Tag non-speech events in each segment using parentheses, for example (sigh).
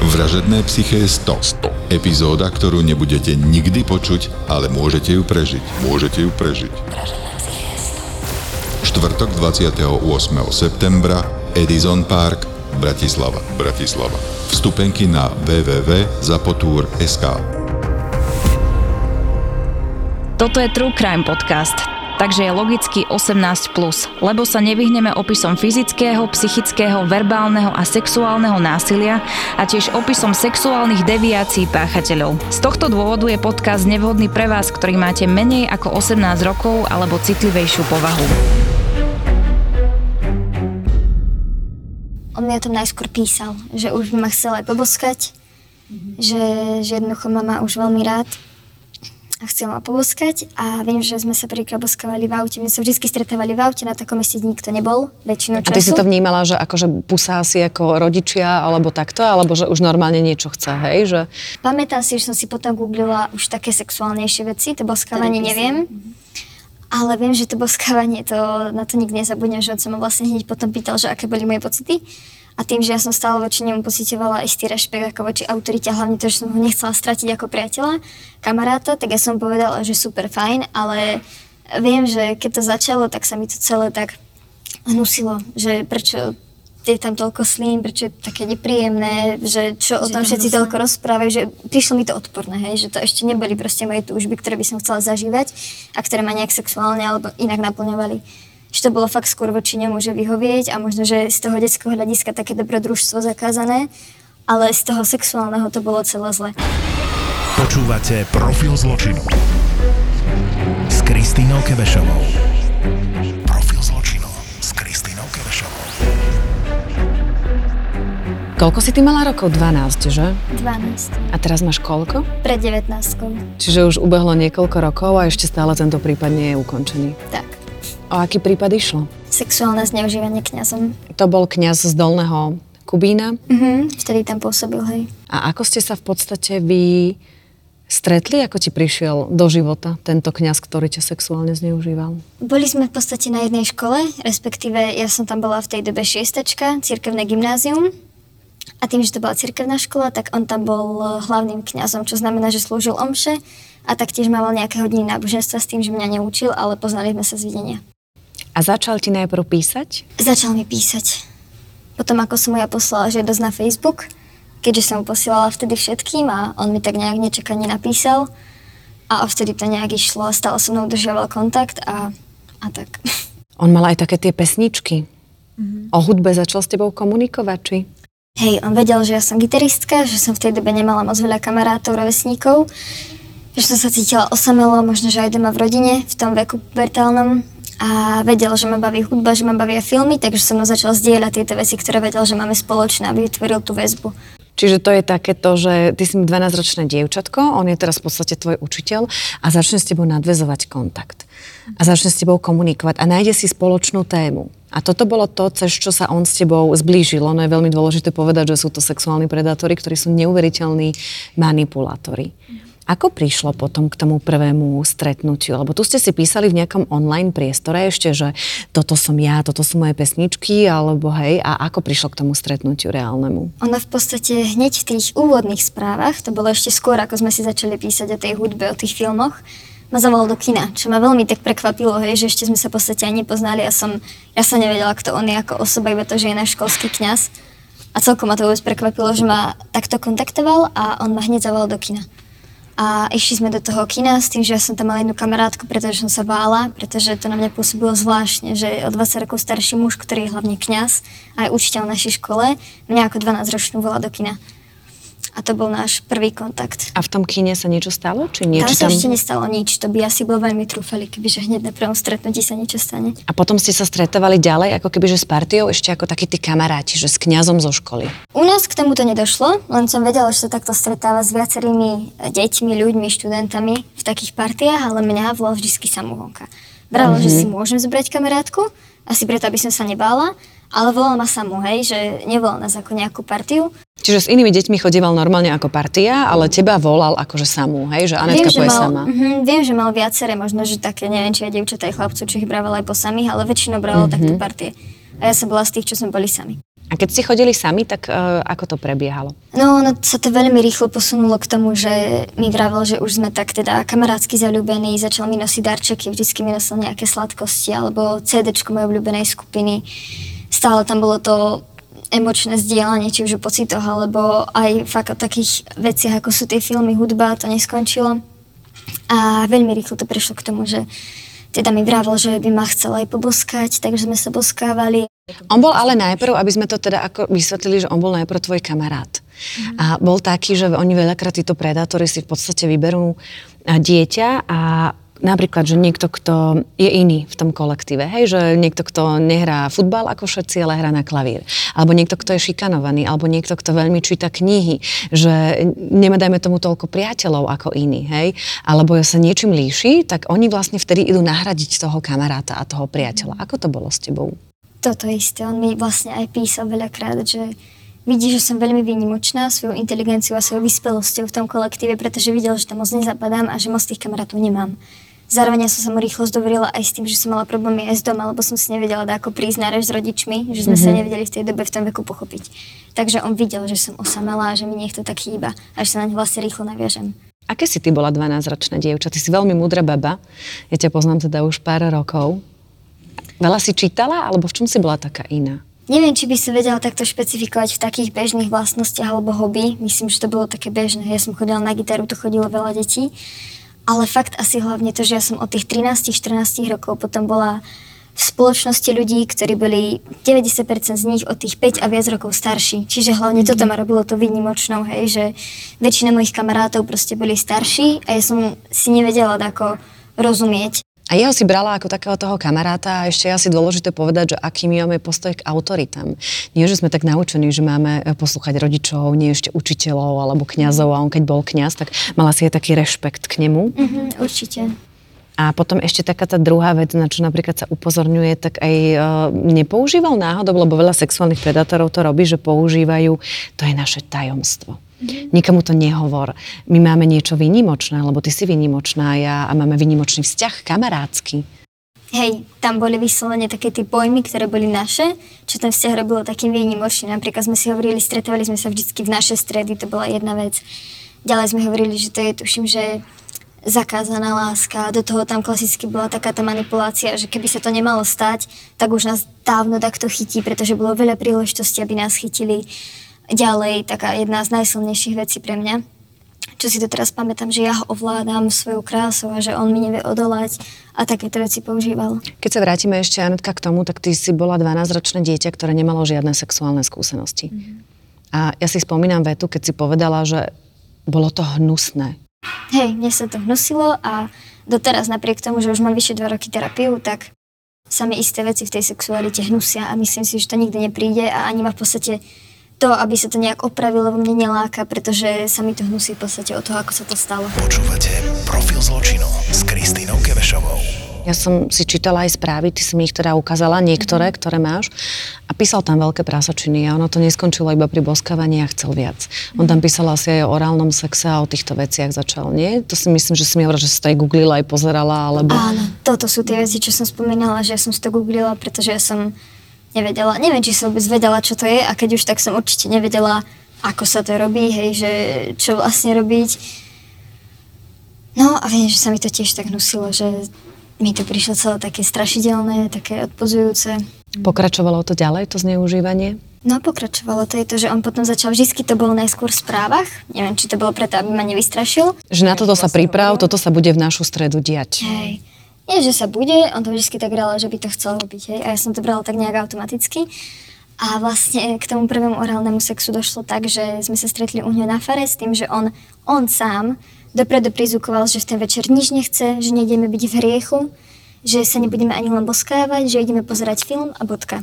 Vražedné psyché 100. 100. Epizóda, ktorú nebudete nikdy počuť, ale môžete ju prežiť. Môžete ju prežiť. Štvrtok 28. septembra Edison Park, Bratislava. Bratislava. Vstupenky na www.zapotur.sk Toto je True Crime Podcast, takže je logicky 18+, lebo sa nevyhneme opisom fyzického, psychického, verbálneho a sexuálneho násilia a tiež opisom sexuálnych deviácií páchateľov. Z tohto dôvodu je podcast nevhodný pre vás, ktorý máte menej ako 18 rokov alebo citlivejšiu povahu. On mi o tom najskôr písal, že už ma chcel aj poboskať, že, že jednoducho ma má už veľmi rád a chcel ma poboskať a viem, že sme sa prvýkrát boskávali v aute. My sa vždy stretávali v aute, na takom mieste nikto nebol väčšinu času. A ty si to vnímala, že akože pusá si ako rodičia alebo takto, alebo že už normálne niečo chce, hej? Že... Pamätám si, že som si potom googlila už také sexuálnejšie veci, to boskávanie neviem. Ale viem, že to boskávanie, to, na to nikdy nezabudnem, že on sa ma vlastne hneď potom pýtal, že aké boli moje pocity. A tým, že ja som stále voči nemu pocitovala istý rešpekt ako voči autorite, hlavne to, že som ho nechcela stratiť ako priateľa, kamaráta, tak ja som povedala, že super fajn, ale viem, že keď to začalo, tak sa mi to celé tak hnusilo, že prečo je tam toľko slín, prečo je také nepríjemné, že čo o tom všetci toľko rozprávajú, že prišlo mi to odporné, hej, že to ešte neboli proste moje túžby, ktoré by som chcela zažívať a ktoré ma nejak sexuálne alebo inak naplňovali že to bolo fakt skôr voči nemu, že vyhovieť a možno, že z toho detského hľadiska také dobrodružstvo zakázané, ale z toho sexuálneho to bolo celé zle. Počúvate Profil zločinu s Kristínou Kebešovou. Profil zločinu s Kristínou Kebešovou. Koľko si ty mala rokov? 12, že? 12. A teraz máš koľko? Pred 19. Čiže už ubehlo niekoľko rokov a ešte stále tento prípad nie je ukončený. Tak. O aký prípad išlo? Sexuálne zneužívanie kňazom. To bol kňaz z Dolného Kubína. Mhm, vtedy tam pôsobil, hej. A ako ste sa v podstate vy stretli, ako ti prišiel do života tento kňaz, ktorý ťa sexuálne zneužíval? Boli sme v podstate na jednej škole, respektíve ja som tam bola v tej dobe šiestačka, cirkevné gymnázium. A tým, že to bola cirkevná škola, tak on tam bol hlavným kňazom, čo znamená, že slúžil omše a taktiež mal nejaké hodiny náboženstva s tým, že mňa neučil, ale poznali sme sa z videnia. A začal ti najprv písať? Začal mi písať. Potom ako som mu ja poslala žiadosť na Facebook, keďže som mu posielala vtedy všetkým a on mi tak nejak nečakane napísal a vtedy to nejak išlo stále so mnou udržiaval kontakt a, a tak. On mal aj také tie pesničky. Mm-hmm. O hudbe začal s tebou komunikovať, či? Hej, on vedel, že ja som gitaristka, že som v tej dobe nemala moc veľa kamarátov, rovesníkov, že som sa cítila osamelo, možno, že aj doma v rodine, v tom veku pubertálnom a vedel, že ma baví hudba, že ma bavia filmy, takže som mnou začal zdieľať tieto veci, ktoré vedel, že máme spoločné, aby vytvoril tú väzbu. Čiže to je takéto, že ty si 12-ročné dievčatko, on je teraz v podstate tvoj učiteľ a začne s tebou nadvezovať kontakt. A začne s tebou komunikovať a nájde si spoločnú tému. A toto bolo to, cez čo sa on s tebou zblížil. Ono je veľmi dôležité povedať, že sú to sexuálni predátori, ktorí sú neuveriteľní manipulátori. Ako prišlo potom k tomu prvému stretnutiu? Lebo tu ste si písali v nejakom online priestore ešte, že toto som ja, toto sú moje pesničky, alebo hej, a ako prišlo k tomu stretnutiu reálnemu? Ono v podstate hneď v tých úvodných správach, to bolo ešte skôr, ako sme si začali písať o tej hudbe, o tých filmoch, ma zavolal do kina, čo ma veľmi tak prekvapilo, hej, že ešte sme sa v podstate ani nepoznali a som, ja som nevedela, kto on je ako osoba, iba to, že je náš školský kňaz. A celkom ma to vôbec prekvapilo, že ma takto kontaktoval a on ma hneď zavolal do kina. A išli sme do toho kina s tým, že ja som tam mala jednu kamarátku, pretože som sa bála, pretože to na mňa pôsobilo zvláštne, že o 20 rokov starší muž, ktorý je hlavne kňaz a je učiteľ našej škole, mňa ako 12-ročnú volá do kina. A to bol náš prvý kontakt. A v tom kine sa niečo stalo? Či niečo tam sa tam... ešte nestalo nič. To by asi bolo veľmi trúfali, kebyže hneď na prvom stretnutí sa niečo stane. A potom ste sa stretávali ďalej, ako kebyže s partiou, ešte ako takí tí kamaráti, že s kňazom zo školy. U nás k tomu to nedošlo, len som vedela, že sa takto stretáva s viacerými deťmi, ľuďmi, študentami v takých partiách, ale mňa volal vždy samúhonka. Bralo, mm-hmm. že si môžem zobrať kamarátku, asi preto, aby som sa nebála, ale volal ma samú, hej, že nevolal nás ako nejakú partiu. Čiže s inými deťmi chodieval normálne ako partia, ale teba volal akože samú, hej, že Anetka viem, že mal, sama. Uh-huh, viem, že mal viaceré, možno, že také, neviem, či aj dievčatá aj chlapcov, či ich brával aj po samých, ale väčšinou bral uh-huh. takto partie. A ja som bola z tých, čo sme boli sami. A keď ste chodili sami, tak uh, ako to prebiehalo? No, ono sa to veľmi rýchlo posunulo k tomu, že mi vravel, že už sme tak teda kamarátsky zalúbení, začal mi nosiť darčeky, vždycky mi nosil nejaké sladkosti alebo CD mojej obľúbenej skupiny. Stále tam bolo to emočné zdieľanie, či už o pocitoch, alebo aj fakt o takých veciach, ako sú tie filmy, hudba, to neskončilo. A veľmi rýchlo to prišlo k tomu, že teda mi vravel, že by ma chcel aj poboskať, takže sme sa boskávali. On bol ale najprv, aby sme to teda ako vysvetlili, že on bol najprv tvoj kamarát. Mm-hmm. A bol taký, že oni veľakrát títo predátori si v podstate vyberú dieťa a napríklad, že niekto, kto je iný v tom kolektíve, hej, že niekto, kto nehrá futbal ako všetci, ale hrá na klavír. Alebo niekto, kto je šikanovaný, alebo niekto, kto veľmi číta knihy, že nemá, dajme tomu, toľko priateľov ako iní, hej, alebo sa niečím líši, tak oni vlastne vtedy idú nahradiť toho kamaráta a toho priateľa. Ako to bolo s tebou? Toto isté. On mi vlastne aj písal veľakrát, že vidí, že som veľmi výnimočná svojou inteligenciou a svojou vyspelosťou v tom kolektíve, pretože videl, že tam moc nezapadám a že moc tých kamarátov nemám. Zároveň ja som sa mu rýchlo zdoverila aj s tým, že som mala problémy aj s doma, lebo som si nevedela ako prísť na reč s rodičmi, že sme mm-hmm. sa nevedeli v tej dobe v tom veku pochopiť. Takže on videl, že som osamelá, že mi niekto tak chýba a že sa na ňu vlastne rýchlo naviažem. Aké si ty bola 12-ročná dievča? Ty si veľmi múdra baba. Ja ťa poznám teda už pár rokov. Veľa si čítala, alebo v čom si bola taká iná? Neviem, či by som vedela takto špecifikovať v takých bežných vlastnostiach alebo hobby. Myslím, že to bolo také bežné. Ja som chodila na gitaru, to chodilo veľa detí. Ale fakt asi hlavne to, že ja som od tých 13-14 rokov potom bola v spoločnosti ľudí, ktorí boli 90% z nich od tých 5 a viac rokov starší. Čiže hlavne toto ma robilo to výnimočnou, hej, že väčšina mojich kamarátov proste boli starší a ja som si nevedela ako rozumieť. A jeho si brala ako takého toho kamaráta a ešte je asi dôležité povedať, že aký my máme postoj k autoritám. Nie, že sme tak naučení, že máme e, poslúchať rodičov, nie ešte učiteľov alebo kňazov a on keď bol kňaz, tak mala si aj taký rešpekt k nemu. Mm-hmm, určite. A potom ešte taká tá druhá vec, na čo napríklad sa upozorňuje, tak aj e, nepoužíval náhodou, lebo veľa sexuálnych predátorov to robí, že používajú, to je naše tajomstvo. Mm-hmm. Nikomu to nehovor. My máme niečo výnimočné, lebo ty si výnimočná ja a máme výnimočný vzťah, kamarádsky. Hej, tam boli vyslovene také tie pojmy, ktoré boli naše, čo ten vzťah robilo takým výnimočným. Napríklad sme si hovorili, stretovali sme sa vždycky v naše stredy, to bola jedna vec. Ďalej sme hovorili, že to je, tuším, že zakázaná láska. Do toho tam klasicky bola taká tá manipulácia, že keby sa to nemalo stať, tak už nás dávno takto chytí, pretože bolo veľa príležitostí, aby nás chytili ďalej taká jedna z najsilnejších vecí pre mňa. Čo si to teraz pamätám, že ja ho ovládam svojou krásou a že on mi nevie odolať a takéto veci používal. Keď sa vrátime ešte, Anetka, k tomu, tak ty si bola 12-ročné dieťa, ktoré nemalo žiadne sexuálne skúsenosti. Mm-hmm. A ja si spomínam vetu, keď si povedala, že bolo to hnusné. Hej, mne sa to hnusilo a doteraz napriek tomu, že už mám vyše 2 roky terapiu, tak sa mi isté veci v tej sexualite hnusia a myslím si, že to nikdy nepríde a ani ma v podstate to, aby sa to nejak opravilo, vo mne neláka, pretože sa mi to hnusí v podstate o toho, ako sa to stalo. Počúvate Profil zločinu s Kristýnou Kevešovou. Ja som si čítala aj správy, ty si mi ich teda ukázala, niektoré, mm. ktoré máš. A písal tam veľké prásačiny a ono to neskončilo iba pri boskávaní a chcel viac. On tam písal asi aj o orálnom sexe a o týchto veciach začal, nie? To si myslím, že si mi hovorila, že si to aj googlila, aj pozerala, alebo... Áno, toto sú tie veci, čo som spomínala, že ja som si to googlila, pretože ja som nevedela, neviem, či som vôbec vedela, čo to je a keď už tak som určite nevedela, ako sa to robí, hej, že čo vlastne robiť. No a viem, že sa mi to tiež tak nusilo, že mi to prišlo celé také strašidelné, také odpozujúce. Pokračovalo to ďalej, to zneužívanie? No pokračovalo to je to, že on potom začal, vždy to bolo najskôr v správach, neviem, či to bolo preto, aby ma nevystrašil. Že na toto sa priprav, toto sa bude v našu stredu diať. Hej nie, že sa bude, on to vždy tak bral, že by to chcel robiť, hej, a ja som to brala tak nejak automaticky. A vlastne k tomu prvému orálnemu sexu došlo tak, že sme sa stretli u neho na fare s tým, že on, on sám dopredu prizvukoval, že v ten večer nič nechce, že nejdeme byť v hriechu, že sa nebudeme ani len boskávať, že ideme pozerať film a bodka.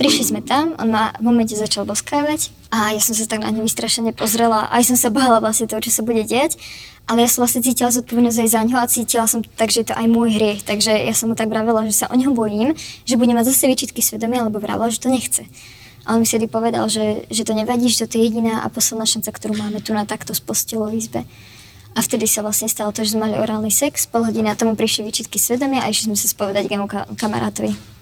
Prišli sme tam, on ma v momente začal boskávať a ja som sa tak na ňu vystrašene pozrela, aj som sa bála vlastne toho, čo sa bude diať, ale ja som vlastne cítila zodpovednosť aj za ňo a cítila som to tak, že je to aj môj hriech, takže ja som mu tak vravela, že sa o ňom bojím, že bude mať zase výčitky svedomia, alebo vravela, že to nechce. A mi si povedal, že, že to nevadí, že to je jediná a posledná šanca, ktorú máme tu na takto z v izbe. A vtedy sa vlastne stalo to, že sme mali orálny sex, pol hodiny a tomu prišli výčitky svedomia a išli sme sa spovedať k kamarátovi.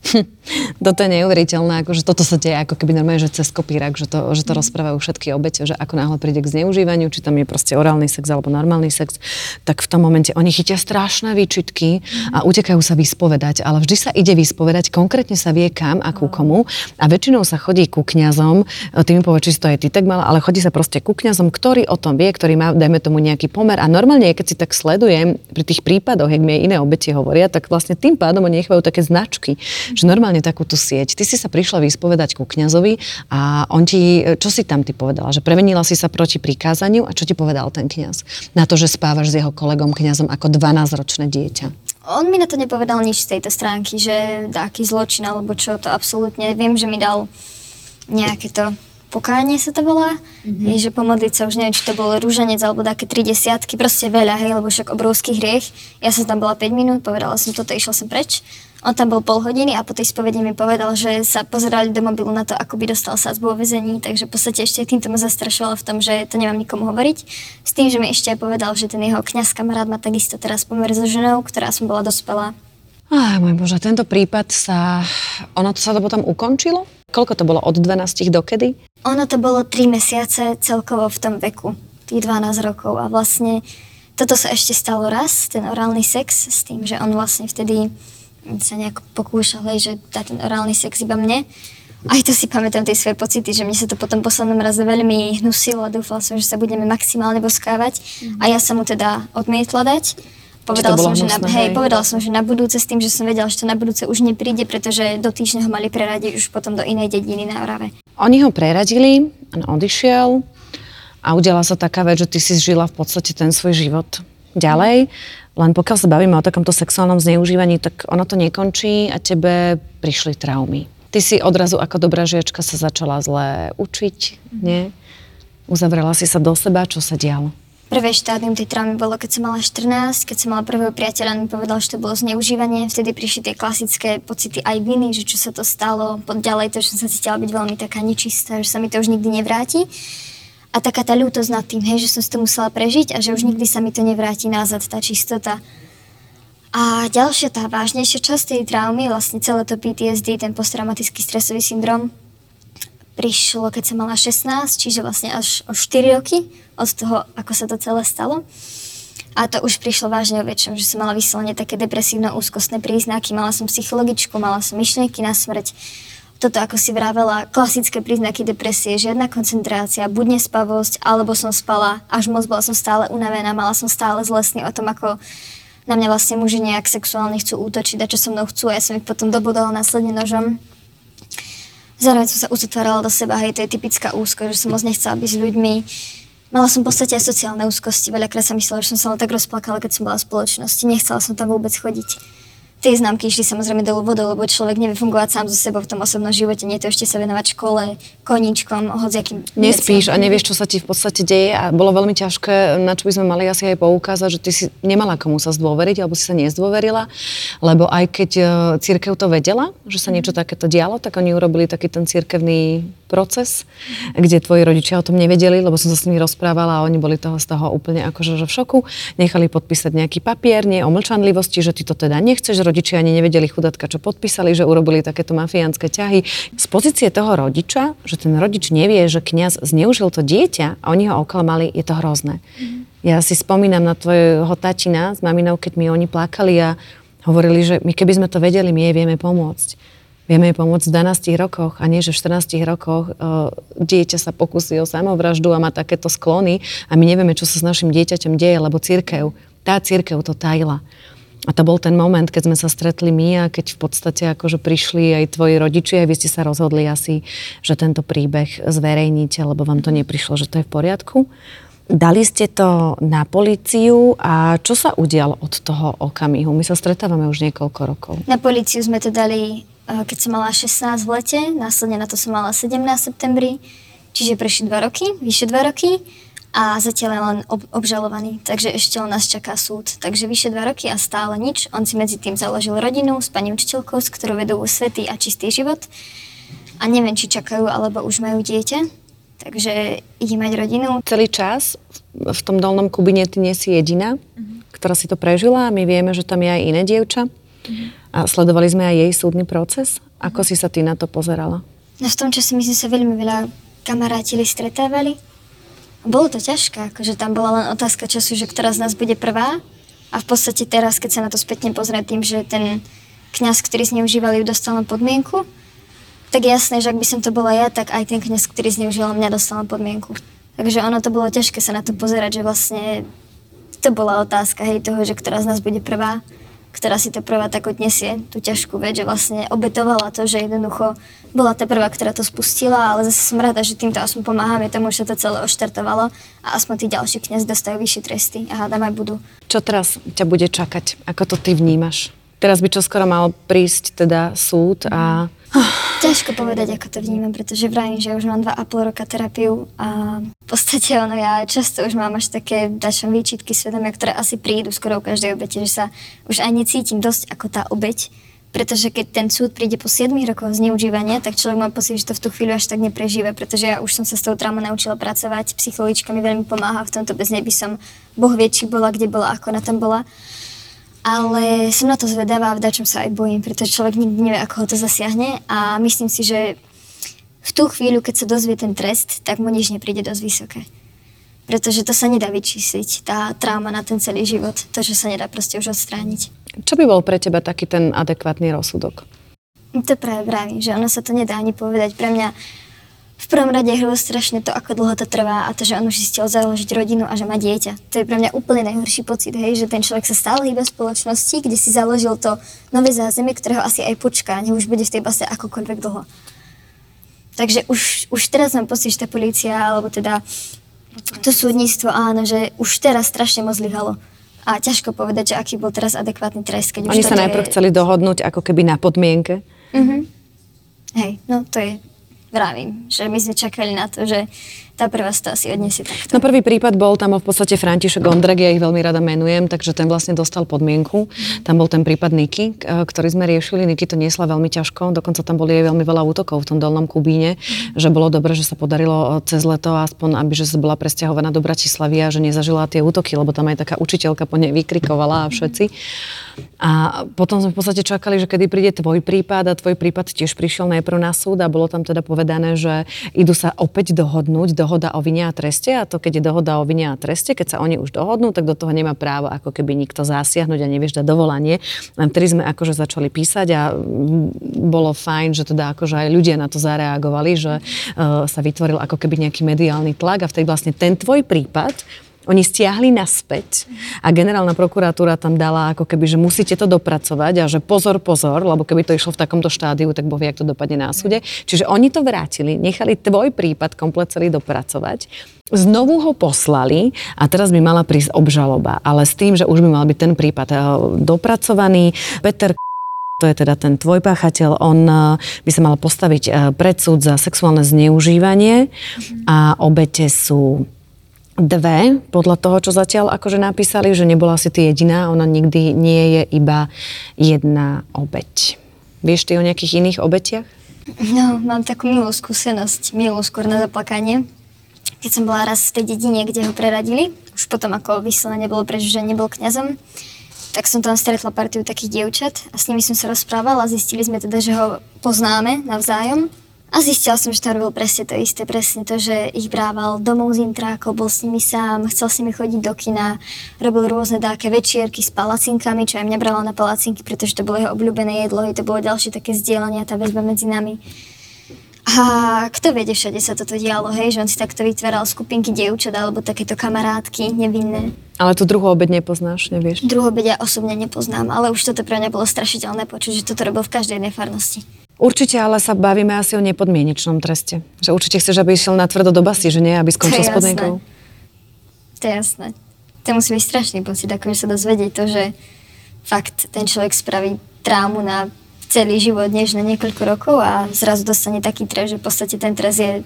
(laughs) Toto je neuveriteľné, akože toto sa deje ako keby normálne, že cez kopírak, že to, že to rozprávajú všetky obete, že ako náhle príde k zneužívaniu, či tam je proste orálny sex alebo normálny sex, tak v tom momente oni chytia strašné výčitky a utekajú sa vyspovedať, ale vždy sa ide vyspovedať, konkrétne sa vie kam a ku komu. A väčšinou sa chodí ku kňazom, ty mi povedz, či to aj ty tak mala, ale chodí sa proste ku kňazom, ktorý o tom vie, ktorý má, dajme tomu nejaký pomer. A normálne, keď si tak sledujem pri tých prípadoch, jak mi aj iné obete hovoria, tak vlastne tým pádom oni nechávajú také značky, že normálne takúto sieť. Ty si sa prišla vyspovedať ku kňazovi a on ti, čo si tam ty povedala? Že prevenila si sa proti prikázaniu a čo ti povedal ten kňaz? Na to, že spávaš s jeho kolegom kňazom ako 12-ročné dieťa. On mi na to nepovedal nič z tejto stránky, že aký zločin alebo čo, to absolútne. Viem, že mi dal nejaké to pokánie sa to volá, mm-hmm. je, že pomodliť sa, už neviem, či to bol rúženec alebo také tri desiatky, proste veľa, hej, lebo však obrovský hriech. Ja som tam bola 5 minút, povedala som toto, išla som preč. On tam bol pol hodiny a po tej spovedi mi povedal, že sa pozerali do mobilu na to, ako by dostal sadzbu vo vezení, takže v podstate ešte týmto ma zastrašoval v tom, že to nemám nikomu hovoriť. S tým, že mi ešte aj povedal, že ten jeho kňaz kamarát má takisto teraz pomer so ženou, ktorá som bola dospelá. Á, môj Bože, tento prípad sa... Ono to sa to potom ukončilo? Koľko to bolo? Od 12 do kedy? Ono to bolo 3 mesiace celkovo v tom veku, tých 12 rokov a vlastne toto sa ešte stalo raz, ten orálny sex, s tým, že on vlastne vtedy sa nejak pokúšal, hej, že dá ten orálny sex iba mne. Aj to si pamätám tie svoje pocity, že mne sa to potom poslednom raze veľmi hnusilo a dúfala som, že sa budeme maximálne boskávať. A ja som mu teda odmietla dať. Povedal som, že na, hej, povedal som, že na budúce s tým, že som vedela, že to na budúce už nepríde, pretože do týždňa ho mali preradiť už potom do inej dediny na Orave. Oni ho preradili, on odišiel a udiala sa taká vec, že ty si žila v podstate ten svoj život ďalej. Len pokiaľ sa bavíme o takomto sexuálnom zneužívaní, tak ono to nekončí a tebe prišli traumy. Ty si odrazu ako dobrá žiačka sa začala zle učiť, nie? Uzavrela si sa do seba, čo sa dialo? Prvé štádium tej traumy bolo, keď som mala 14, keď som mala prvého priateľa, mi povedal, že to bolo zneužívanie. Vtedy prišli tie klasické pocity aj viny, že čo sa to stalo. Pod ďalej to, že som sa cítila byť veľmi taká nečistá, že sa mi to už nikdy nevráti. A taká tá ľútosť nad tým, hej, že som si to musela prežiť a že už nikdy sa mi to nevráti nazad, tá čistota. A ďalšia tá vážnejšia časť tej traumy, vlastne celé to PTSD, ten posttraumatický stresový syndrom, prišlo, keď som mala 16, čiže vlastne až o 4 roky od toho, ako sa to celé stalo. A to už prišlo vážne o väčšom, že som mala vyslovene také depresívno-úzkostné príznaky, mala som psychologičku, mala som myšlienky na smrť, toto, ako si vravela, klasické príznaky depresie, žiadna koncentrácia, buď nespavosť, alebo som spala až moc, bola som stále unavená, mala som stále zlesný o tom, ako na mňa vlastne muži nejak sexuálne chcú útočiť a čo so mnou chcú a ja som ich potom dobodala následne nožom. Zároveň som sa uzatvárala do seba, hej, to je typická úzko, že som moc nechcela byť s ľuďmi. Mala som v podstate aj sociálne úzkosti, veľakrát som myslela, že som sa len tak rozplakala, keď som bola v spoločnosti, nechcela som tam vôbec chodiť tie známky išli samozrejme dolu vodou, lebo človek nevie fungovať sám so sebou v tom osobnom živote, nie to ešte sa venovať škole, koníčkom, hociakým Nespíš veciam. a nevieš, čo sa ti v podstate deje a bolo veľmi ťažké, na čo by sme mali asi aj poukázať, že ty si nemala komu sa zdôveriť, alebo si sa nezdôverila, lebo aj keď e, církev to vedela, že sa niečo takéto dialo, tak oni urobili taký ten církevný proces, kde tvoji rodičia o tom nevedeli, lebo som sa s nimi rozprávala a oni boli toho z toho úplne akože v šoku. Nechali podpísať nejaký papier, nie o mlčanlivosti, že ty to teda nechceš, rodičia ani nevedeli chudatka, čo podpísali, že urobili takéto mafiánske ťahy. Z pozície toho rodiča, že ten rodič nevie, že kňaz zneužil to dieťa a oni ho oklamali, je to hrozné. Mm. Ja si spomínam na tvojho tatina s maminou, keď mi oni plakali a hovorili, že my keby sme to vedeli, my jej vieme pomôcť vieme jej pomôcť v 12 rokoch a nie, že v 14 rokoch uh, dieťa sa pokusí o samovraždu a má takéto sklony a my nevieme, čo sa s našim dieťaťom deje, lebo církev, tá církev to tajila. A to bol ten moment, keď sme sa stretli my a keď v podstate akože prišli aj tvoji rodičia a vy ste sa rozhodli asi, že tento príbeh zverejníte, lebo vám to neprišlo, že to je v poriadku. Dali ste to na políciu a čo sa udialo od toho okamihu? My sa stretávame už niekoľko rokov. Na políciu sme to dali, eh, keď som mala 16 v lete, následne na to som mala 17 v septembri, čiže prešli 2 roky, vyše 2 roky a zatiaľ je len ob- obžalovaný, takže ešte len nás čaká súd. Takže vyše dva roky a stále nič. On si medzi tým založil rodinu s pani učiteľkou, s ktorou vedú svetý a čistý život. A neviem, či čakajú, alebo už majú dieťa. Takže ide mať rodinu. Celý čas v tom dolnom Kubine ty nie si jediná, uh-huh. ktorá si to prežila. My vieme, že tam je aj iné dievča, A sledovali sme aj jej súdny proces? Ako si sa ty na to pozerala? No v tom čase my sme sa veľmi veľa kamarátili, stretávali. Bolo to ťažké, akože tam bola len otázka času, že ktorá z nás bude prvá. A v podstate teraz, keď sa na to spätne pozrie tým, že ten kňaz, ktorý zneužíval ju, dostal na podmienku, tak jasné, že ak by som to bola ja, tak aj ten kňaz, ktorý zneužíval mňa, dostal na podmienku. Takže ono to bolo ťažké sa na to pozerať, že vlastne to bola otázka, hej, toho, že ktorá z nás bude prvá, ktorá si to prvá tak odnesie, tú ťažkú vec, že vlastne obetovala to, že jednoducho bola tá prvá, ktorá to spustila, ale zase som rada, že týmto aspoň pomáhame tomu, že to celé oštartovalo a aspoň tí ďalší kniaz dostajú vyššie tresty a hádam aj budú. Čo teraz ťa bude čakať? Ako to ty vnímaš? Teraz by čo skoro mal prísť teda súd a... Ťažko povedať, ako to vnímam, pretože vravím, že už mám dva a pol roka terapiu a v podstate ono, ja často už mám až také dačom výčitky svedomia, ktoré asi prídu skoro u každej obete, že sa už aj necítim dosť ako tá obeť, pretože keď ten súd príde po 7 rokoch zneužívania, tak človek má pocit, že to v tú chvíľu až tak neprežíva, pretože ja už som sa s tou traumou naučila pracovať, psychologička mi veľmi pomáha v tomto, bez nej by som, Boh vie, či bola, kde bola, ako na tom bola. Ale som na to zvedavá a v dačom sa aj bojím, pretože človek nikdy nevie, ako ho to zasiahne a myslím si, že v tú chvíľu, keď sa dozvie ten trest, tak mu nič nepríde dosť vysoké. Pretože to sa nedá vyčísliť, tá trauma na ten celý život, to, že sa nedá proste už odstrániť. Čo by bol pre teba taký ten adekvátny rozsudok? To práve vravím, že ono sa to nedá ani povedať. Pre mňa v prvom rade je strašne to, ako dlho to trvá a to, že on už si chcel založiť rodinu a že má dieťa. To je pre mňa úplne najhorší pocit, hej, že ten človek sa stále hýba v spoločnosti, kde si založil to nové zázemie, ktorého asi aj počká, nech už bude v tej base akokoľvek dlho. Takže už, už teraz mám pocit, že tá polícia, alebo teda to súdnictvo, áno, že už teraz strašne moc zlyhalo. A ťažko povedať, že aký bol teraz adekvátny trest, keď Oni už sa najprv je... chceli dohodnúť ako keby na podmienke. Hej, no to je, vravím, že my sme čakali na to, že tá prvá to asi odniesie takto. No prvý prípad bol tam v podstate František Ondrak, ja ich veľmi rada menujem, takže ten vlastne dostal podmienku. Tam bol ten prípad Niky, k- ktorý sme riešili. Niky to niesla veľmi ťažko, dokonca tam boli aj veľmi veľa útokov v tom dolnom Kubíne, že bolo dobre, že sa podarilo cez leto aspoň, aby že bola presťahovaná do Bratislavy a že nezažila tie útoky, lebo tam aj taká učiteľka po nej vykrikovala a všetci. A potom sme v podstate čakali, že kedy príde tvoj prípad a tvoj prípad tiež prišiel najprv na súd a bolo tam teda povedané, že idú sa opäť dohodnúť, dohoda o vine a treste a to keď je dohoda o vine a treste, keď sa oni už dohodnú, tak do toho nemá právo ako keby nikto zasiahnuť a nevieš dať dovolanie. Len vtedy sme akože začali písať a mm, bolo fajn, že teda akože aj ľudia na to zareagovali, že uh, sa vytvoril ako keby nejaký mediálny tlak a vtedy vlastne ten tvoj prípad oni stiahli naspäť a generálna prokuratúra tam dala ako keby, že musíte to dopracovať a že pozor, pozor, lebo keby to išlo v takomto štádiu, tak Boh jak to dopadne na súde. Čiže oni to vrátili, nechali tvoj prípad komplet celý dopracovať. Znovu ho poslali a teraz by mala prísť obžaloba, ale s tým, že už by mal byť ten prípad eh, dopracovaný. Peter to je teda ten tvoj páchateľ, on eh, by sa mal postaviť eh, pred súd za sexuálne zneužívanie a obete sú dve, podľa toho, čo zatiaľ akože napísali, že nebola si ty jediná, ona nikdy nie je iba jedna obeť. Vieš ty o nejakých iných obetiach? No, mám takú milú skúsenosť, milú skôr na zaplakanie. Keď som bola raz v tej dedine, kde ho preradili, už potom ako vyslovene nebolo preč, že nebol kňazom, tak som tam stretla partiu takých dievčat a s nimi som sa rozprávala a zistili sme teda, že ho poznáme navzájom. A zistila som, že tam robil presne to isté, presne to, že ich brával domov z intrákov, bol s nimi sám, chcel s nimi chodiť do kina, robil rôzne dáke večierky s palacinkami, čo aj mňa brala na palacinky, pretože to bolo jeho obľúbené jedlo, i to bolo ďalšie také zdieľanie a tá väzba medzi nami. A kto vie, všade sa toto dialo, hej, že on si takto vytváral skupinky dievčat alebo takéto kamarátky nevinné. Ale tú druhú obeď nepoznáš, nevieš? Druhú obeď ja osobne nepoznám, ale už toto pre mňa bolo strašidelné počuť, že toto robil v každej jednej farnosti. Určite, ale sa bavíme asi o nepodmienečnom treste. Že určite chceš, aby išiel na tvrdo do basy, že nie, aby skončil s podmienkou. To je jasné. To musí byť strašný pocit, akože sa dozvedieť to, že fakt ten človek spraví trámu na celý život, než na niekoľko rokov a zrazu dostane taký trest, že v podstate ten trest je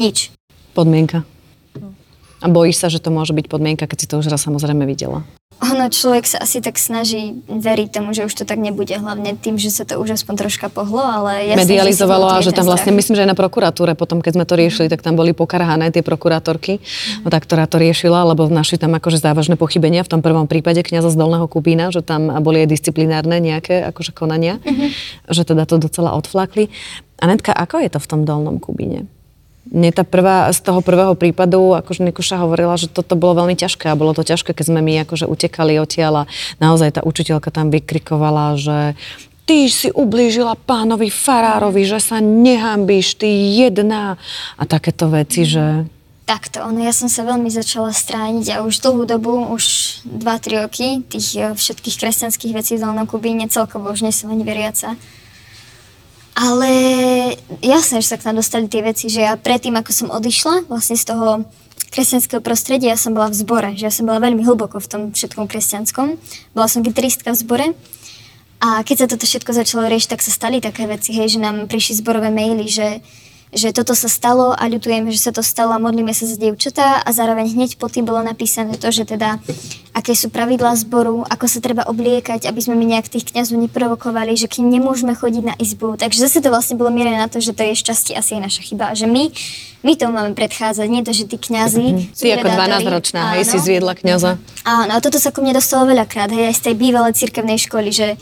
nič. Podmienka. A bojíš sa, že to môže byť podmienka, keď si to už raz samozrejme videla. Ono, človek sa asi tak snaží veriť tomu, že už to tak nebude, hlavne tým, že sa to už aspoň troška pohlo, ale jasne, medializovalo a že, tam vlastne, myslím, že aj na prokuratúre potom, keď sme to riešili, tak tam boli pokarhané tie prokurátorky, no, tá, ktorá to riešila, lebo našli tam akože závažné pochybenia v tom prvom prípade kniaza z Dolného Kubína, že tam boli aj disciplinárne nejaké akože konania, že teda to docela odflakli. Anetka, ako je to v tom Dolnom Kubíne? Mne tá prvá, z toho prvého prípadu, akože Nikuša hovorila, že toto bolo veľmi ťažké a bolo to ťažké, keď sme my akože utekali odtiaľ a naozaj tá učiteľka tam vykrikovala, že ty si ublížila pánovi Farárovi, že sa nehambíš, ty jedna a takéto veci, že... Takto, ono, ja som sa veľmi začala strániť a už dlhú dobu, už 2-3 roky, tých eh, všetkých kresťanských vecí v Dolnom Kubíne, celkovo už nie som ani veriaca. Ale jasné, že sa k nám dostali tie veci, že ja predtým, ako som odišla vlastne z toho kresťanského prostredia, ja som bola v zbore, že ja som bola veľmi hlboko v tom všetkom kresťanskom. Bola som gitaristka v zbore a keď sa toto všetko začalo riešiť, tak sa stali také veci, hej, že nám prišli zborové maily, že že toto sa stalo a ľutujeme, že sa to stalo a modlíme sa za dievčatá a zároveň hneď po tým bolo napísané to, že teda aké sú pravidlá zboru, ako sa treba obliekať, aby sme my nejak tých kňazov neprovokovali, že kým nemôžeme chodiť na izbu. Takže zase to vlastne bolo mierené na to, že to je šťastie asi aj naša chyba. Že my, my tomu máme predchádzať, nie to, že tí kňazi Mm-hmm. Ty ako 12-ročná, hej, si zviedla kňaza. Áno, toto sa ku mne dostalo veľakrát, hej, aj z tej bývalej cirkevnej školy, že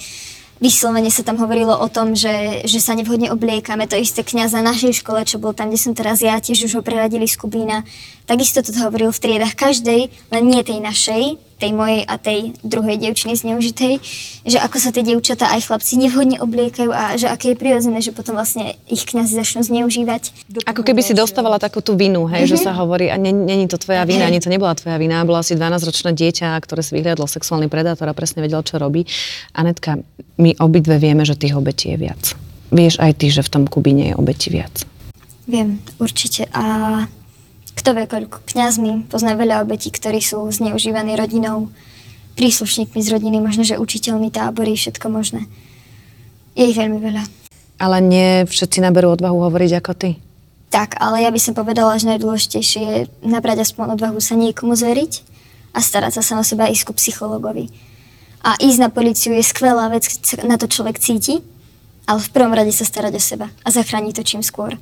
vyslovene sa tam hovorilo o tom, že, že sa nevhodne obliekame. To isté kniaz na našej škole, čo bol tam, kde som teraz ja, tiež už ho preradili z Kubína. Takisto to hovoril v triedách každej, len nie tej našej, tej mojej a tej druhej dievčiny zneužitej, že ako sa tie dievčatá aj chlapci nevhodne obliekajú a že aké je prirodzené, že potom vlastne ich kňazi začnú zneužívať. Ako keby si dostávala takú tú vinu, hej, že sa hovorí, a není to tvoja vina, ani to nebola tvoja vina, bola si 12-ročné dieťa, ktoré si vyhľadlo sexuálny predátor a presne vedel, čo robí. Anetka, my obidve vieme, že tých obetí je viac. Vieš aj ty, že v tom Kubíne je obetí viac. Viem, určite. A kto vie, koľko kňazmi pozná veľa obetí, ktorí sú zneužívaní rodinou, príslušníkmi z rodiny, možno, že učiteľmi tábory, všetko možné. Je ich veľmi veľa. Ale nie všetci naberú odvahu hovoriť ako ty. Tak, ale ja by som povedala, že najdôležitejšie je nabrať aspoň odvahu sa niekomu zveriť a starať sa sama seba ísť ku psychologovi. A ísť na policiu je skvelá vec, keď na to človek cíti, ale v prvom rade sa starať o seba a zachrániť to čím skôr.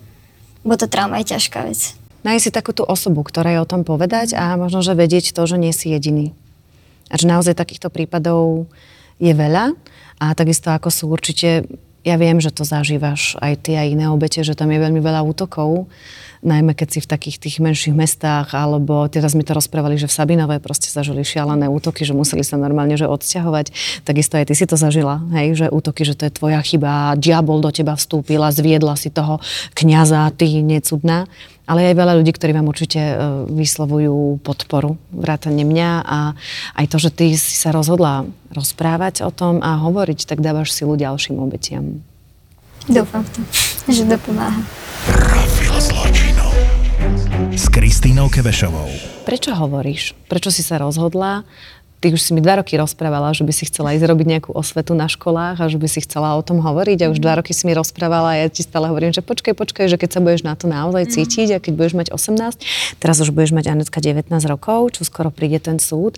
Bo to trauma je ťažká vec. Nájsť si takú tú osobu, ktorá je o tom povedať a možno, že vedieť to, že nie si jediný. A že naozaj takýchto prípadov je veľa a takisto ako sú určite, ja viem, že to zažívaš aj ty a iné obete, že tam je veľmi veľa útokov, najmä keď si v takých tých menších mestách, alebo teraz mi to rozprávali, že v Sabinove proste zažili šialené útoky, že museli sa normálne že odsťahovať. Takisto aj ty si to zažila, hej, že útoky, že to je tvoja chyba, diabol do teba vstúpila, zviedla si toho kňaza, ty necudná. Ale je aj veľa ľudí, ktorí vám určite e, vyslovujú podporu, vrátane mňa a aj to, že ty si sa rozhodla rozprávať o tom a hovoriť, tak dávaš silu ďalším obetiam. Dúfam v to, že to pomáha. Profil zločinu. S Kristínou Kevešovou. Prečo hovoríš? Prečo si sa rozhodla? Ty už si mi dva roky rozprávala, že by si chcela ísť robiť nejakú osvetu na školách a že by si chcela o tom hovoriť a už dva roky si mi rozprávala a ja ti stále hovorím, že počkaj, počkaj, že keď sa budeš na to naozaj cítiť a keď budeš mať 18, teraz už budeš mať Anetka 19 rokov, čo skoro príde ten súd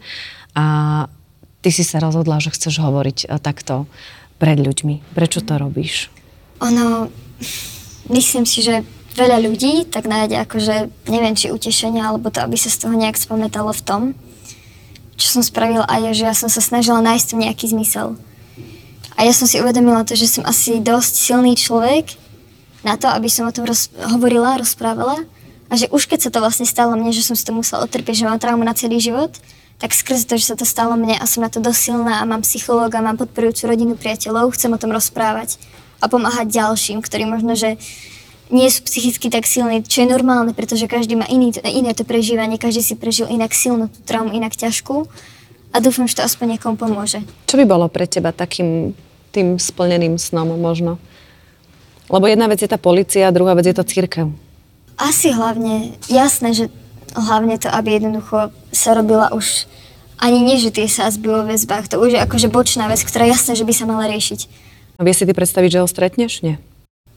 a ty si sa rozhodla, že chceš hovoriť eh, takto pred ľuďmi. Prečo to robíš? Ono, myslím si, že veľa ľudí tak nájde akože, neviem, či utešenia, alebo to, aby sa z toho nejak spamätalo v tom, čo som spravila aj ja, že ja som sa snažila nájsť tu nejaký zmysel. A ja som si uvedomila to, že som asi dosť silný človek na to, aby som o tom roz- hovorila, rozprávala. A že už keď sa to vlastne stalo mne, že som si to musela otrpieť, že mám traumu na celý život, tak skrze to, že sa to stalo mne a som na to dosť silná a mám psychológa, mám podporujúcu rodinu priateľov, chcem o tom rozprávať a pomáhať ďalším, ktorí možno, že nie sú psychicky tak silní, čo je normálne, pretože každý má iný, iné to prežívanie, každý si prežil inak silnú tú traumu, inak ťažkú a dúfam, že to aspoň niekomu pomôže. Čo by bolo pre teba takým tým splneným snom možno? Lebo jedna vec je tá policia, druhá vec je to církev. Asi hlavne, jasné, že hlavne to, aby jednoducho sa robila už ani nie, že tie sázby vo väzbách, to už je akože bočná vec, ktorá jasné, že by sa mala riešiť. A vie si ty predstaviť, že ho stretneš? Nie.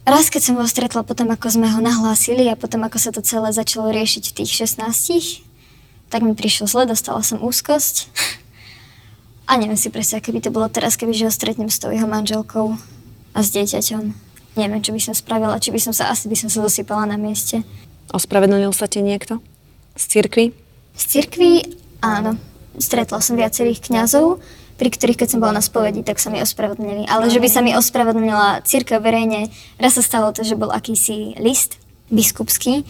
Raz, keď som ho stretla potom, ako sme ho nahlásili a potom, ako sa to celé začalo riešiť v tých 16, tak mi prišlo zle, dostala som úzkosť. A neviem si presne, aké by to bolo teraz, keby že ho stretnem s tou jeho manželkou a s dieťaťom. Neviem, čo by som spravila, či by som sa, asi by som sa dosypala na mieste. Ospravedlnil sa ti niekto? Z cirkvi? Z cirkvi, áno. Stretla som viacerých kňazov, pri ktorých, keď som bola na spovedi, tak sa mi ospravedlnili. Ale že by sa mi ospravedlnila církev verejne, raz sa stalo to, že bol akýsi list biskupský,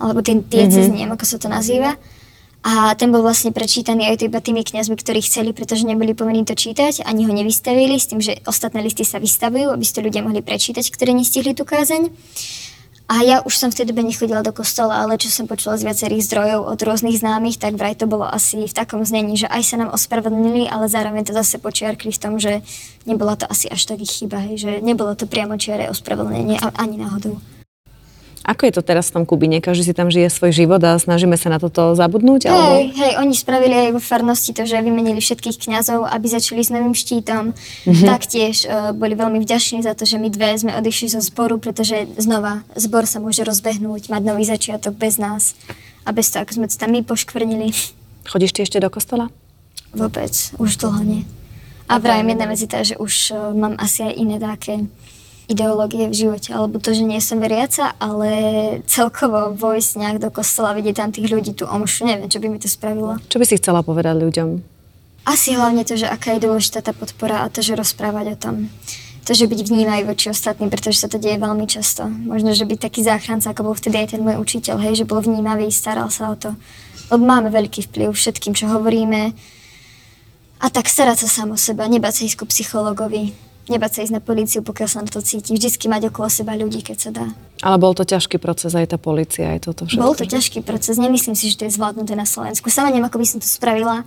alebo ten diecezný, mm-hmm. neviem, ako sa to nazýva. A ten bol vlastne prečítaný aj iba tými kňazmi, ktorí chceli, pretože neboli povinní to čítať, ani ho nevystavili, s tým, že ostatné listy sa vystavujú, aby ste ľudia mohli prečítať, ktorí nestihli tú kázeň. A ja už som v tej dobe nechodila do kostola, ale čo som počula z viacerých zdrojov od rôznych známych, tak vraj to bolo asi v takom znení, že aj sa nám ospravedlnili, ale zároveň to zase počiarkli v tom, že nebola to asi až taký chyba, hej, že nebolo to priamo čiare ospravedlnenie ani náhodou. Ako je to teraz v tom Kubine? Každý si tam žije svoj život a snažíme sa na toto zabudnúť? Alebo... Hej, hej, oni spravili aj vo farnosti to, že vymenili všetkých kňazov, aby začali s novým štítom. Mm-hmm. Taktiež uh, boli veľmi vďační za to, že my dve sme odišli zo zboru, pretože znova zbor sa môže rozbehnúť, mať nový začiatok bez nás a bez toho, ako sme to tam my poškvrnili. Chodíš ty ešte do kostola? Vôbec, už dlho nie. A vrajem jedna vec je tá, že už uh, mám asi aj iné také ideológie v živote, alebo to, že nie som veriaca, ale celkovo vojsť nejak do kostola, vidieť tam tých ľudí, tu omšu, neviem, čo by mi to spravilo. Čo by si chcela povedať ľuďom? Asi hlavne to, že aká je dôležitá tá podpora a to, že rozprávať o tom. To, že byť vnímavý voči ostatným, pretože sa to deje veľmi často. Možno, že byť taký záchranca, ako bol vtedy aj ten môj učiteľ, hej, že bol vnímavý, staral sa o to. Lebo máme veľký vplyv všetkým, čo hovoríme. A tak starať sa sám o seba, nebať sa ísť ku psychologovi, nebať sa ísť na políciu, pokiaľ sa na to cíti. Vždycky mať okolo seba ľudí, keď sa dá. Ale bol to ťažký proces, aj tá policia, aj toto všetko. Bol to ťažký proces, nemyslím si, že to je zvládnuté na Slovensku. Sama neviem, ako by som to spravila,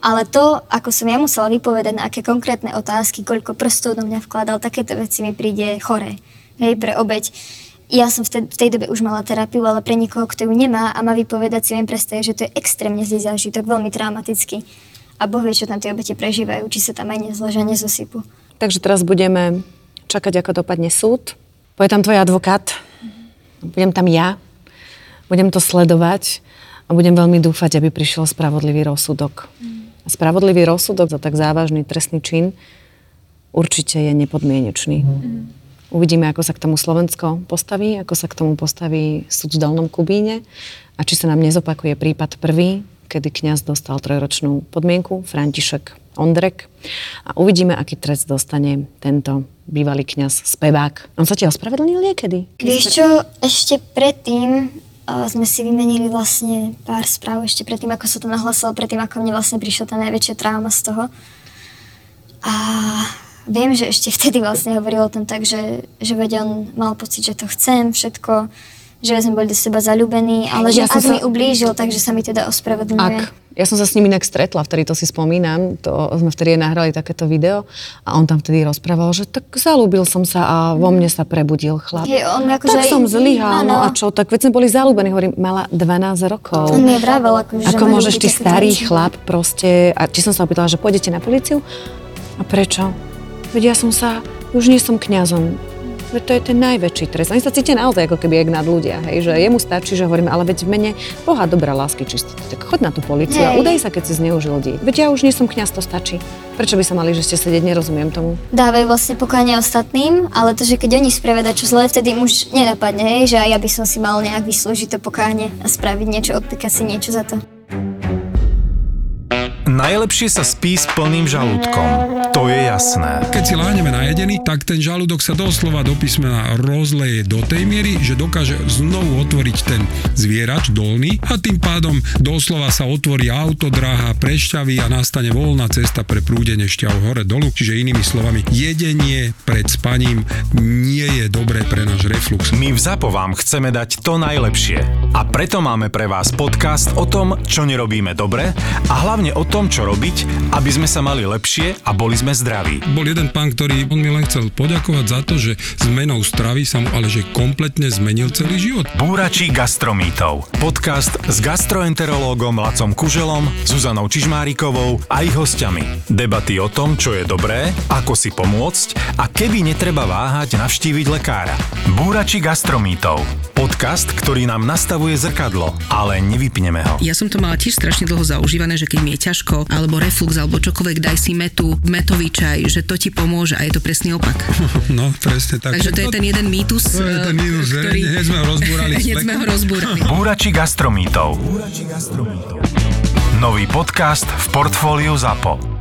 ale to, ako som ja musela vypovedať na aké konkrétne otázky, koľko prstov do mňa vkladal, takéto veci mi príde chore. Hej, pre obeď. Ja som v tej, v tej dobe už mala terapiu, ale pre niekoho, kto ju nemá a má vypovedať, si viem predstaviť, že to je extrémne zlý zážitok, veľmi traumatický. A Boh vie, čo tam tie obete prežívajú, či sa tam aj nezložia, nezosypú. Takže teraz budeme čakať, ako dopadne súd. Bude tam tvoj advokát, budem tam ja, budem to sledovať a budem veľmi dúfať, aby prišiel spravodlivý rozsudok. Spravodlivý rozsudok za tak závažný trestný čin určite je nepodmienečný. Uvidíme, ako sa k tomu Slovensko postaví, ako sa k tomu postaví súd v Dolnom Kubíne a či sa nám nezopakuje prípad prvý, kedy kňaz dostal trojročnú podmienku, František Ondrek. A uvidíme, aký trest dostane tento bývalý kňaz spevák. On sa ti ospravedlnil niekedy? Vieš čo, ešte predtým sme si vymenili vlastne pár správ, ešte predtým, ako sa to nahlasilo, predtým, ako mne vlastne prišla tá najväčšia trauma z toho. A viem, že ešte vtedy vlastne hovoril o tom tak, že, že veď mal pocit, že to chcem, všetko, že sme boli do seba zalúbení, ale že Ja ak sa- mi ublížil, takže sa mi teda ospravedlňuje. Ak. Ja som sa s ním inak stretla, vtedy to si spomínam, to sme vtedy nahrali takéto video a on tam vtedy rozprával, že tak zalúbil som sa a vo mne sa prebudil chlap. Je, on akože tak aj- som zlyhal, no a čo, tak veď sme boli zalúbení, hovorím, mala 12 rokov. On mi vravel, akože, že Ako môžeš ty starý veci. chlap proste, a či som sa opýtala, že pôjdete na policiu? A prečo? Veď ja som sa, už nie som kňazom. Veď to je ten najväčší trest. Oni sa cítia naozaj ako keby jak nad ľudia, hej, že jemu stačí, že hovorím, ale veď v mene Boha dobrá lásky čistoty, tak choď na tú policiu a udaj sa, keď si zneužil ľudí. Veď ja už nie som kňaz, to stačí. Prečo by sa mali, že ste sedieť, nerozumiem tomu. dávajú vlastne pokojne ostatným, ale to, že keď oni spravia čo zle, vtedy im už nenapadne, hej, že aj ja by som si mal nejak vyslúžiť to pokáne a spraviť niečo, odpíkať si niečo za to. Najlepšie sa spí s plným žalúdkom. To je jasné. Keď si láhneme najedený, tak ten žalúdok sa doslova do písmena rozleje do tej miery, že dokáže znovu otvoriť ten zvierač dolný a tým pádom doslova sa otvorí autodráha, prešťaví a nastane voľná cesta pre prúdenie šťav hore dolu. Čiže inými slovami, jedenie pred spaním nie je dobré reflux. My v ZAPO vám chceme dať to najlepšie. A preto máme pre vás podcast o tom, čo nerobíme dobre a hlavne o tom, čo robiť, aby sme sa mali lepšie a boli sme zdraví. Bol jeden pán, ktorý on mi len chcel poďakovať za to, že zmenou stravy sa mu ale že kompletne zmenil celý život. Búrači gastromítov. Podcast s gastroenterológom Lacom Kuželom, Zuzanou Čižmárikovou a ich hostiami. Debaty o tom, čo je dobré, ako si pomôcť a keby netreba váhať navštíviť lekára. Búrači gastromítov. Podcast ktorý nám nastavuje zrkadlo, ale nevypneme ho. Ja som to mala tiež strašne dlho zaužívané, že keď mi je ťažko, alebo reflux, alebo čokoľvek, daj si metu, metový čaj, že to ti pomôže a je to presný opak. (laughs) No, presne tak. Takže to je ten jeden mýtus, To je ten mýtus, ktorý... hneď sme ho rozbúrali (laughs) Hneď sme ho rozbúrali. Búrači gastromítov. Nový podcast v portfóliu ZAPO.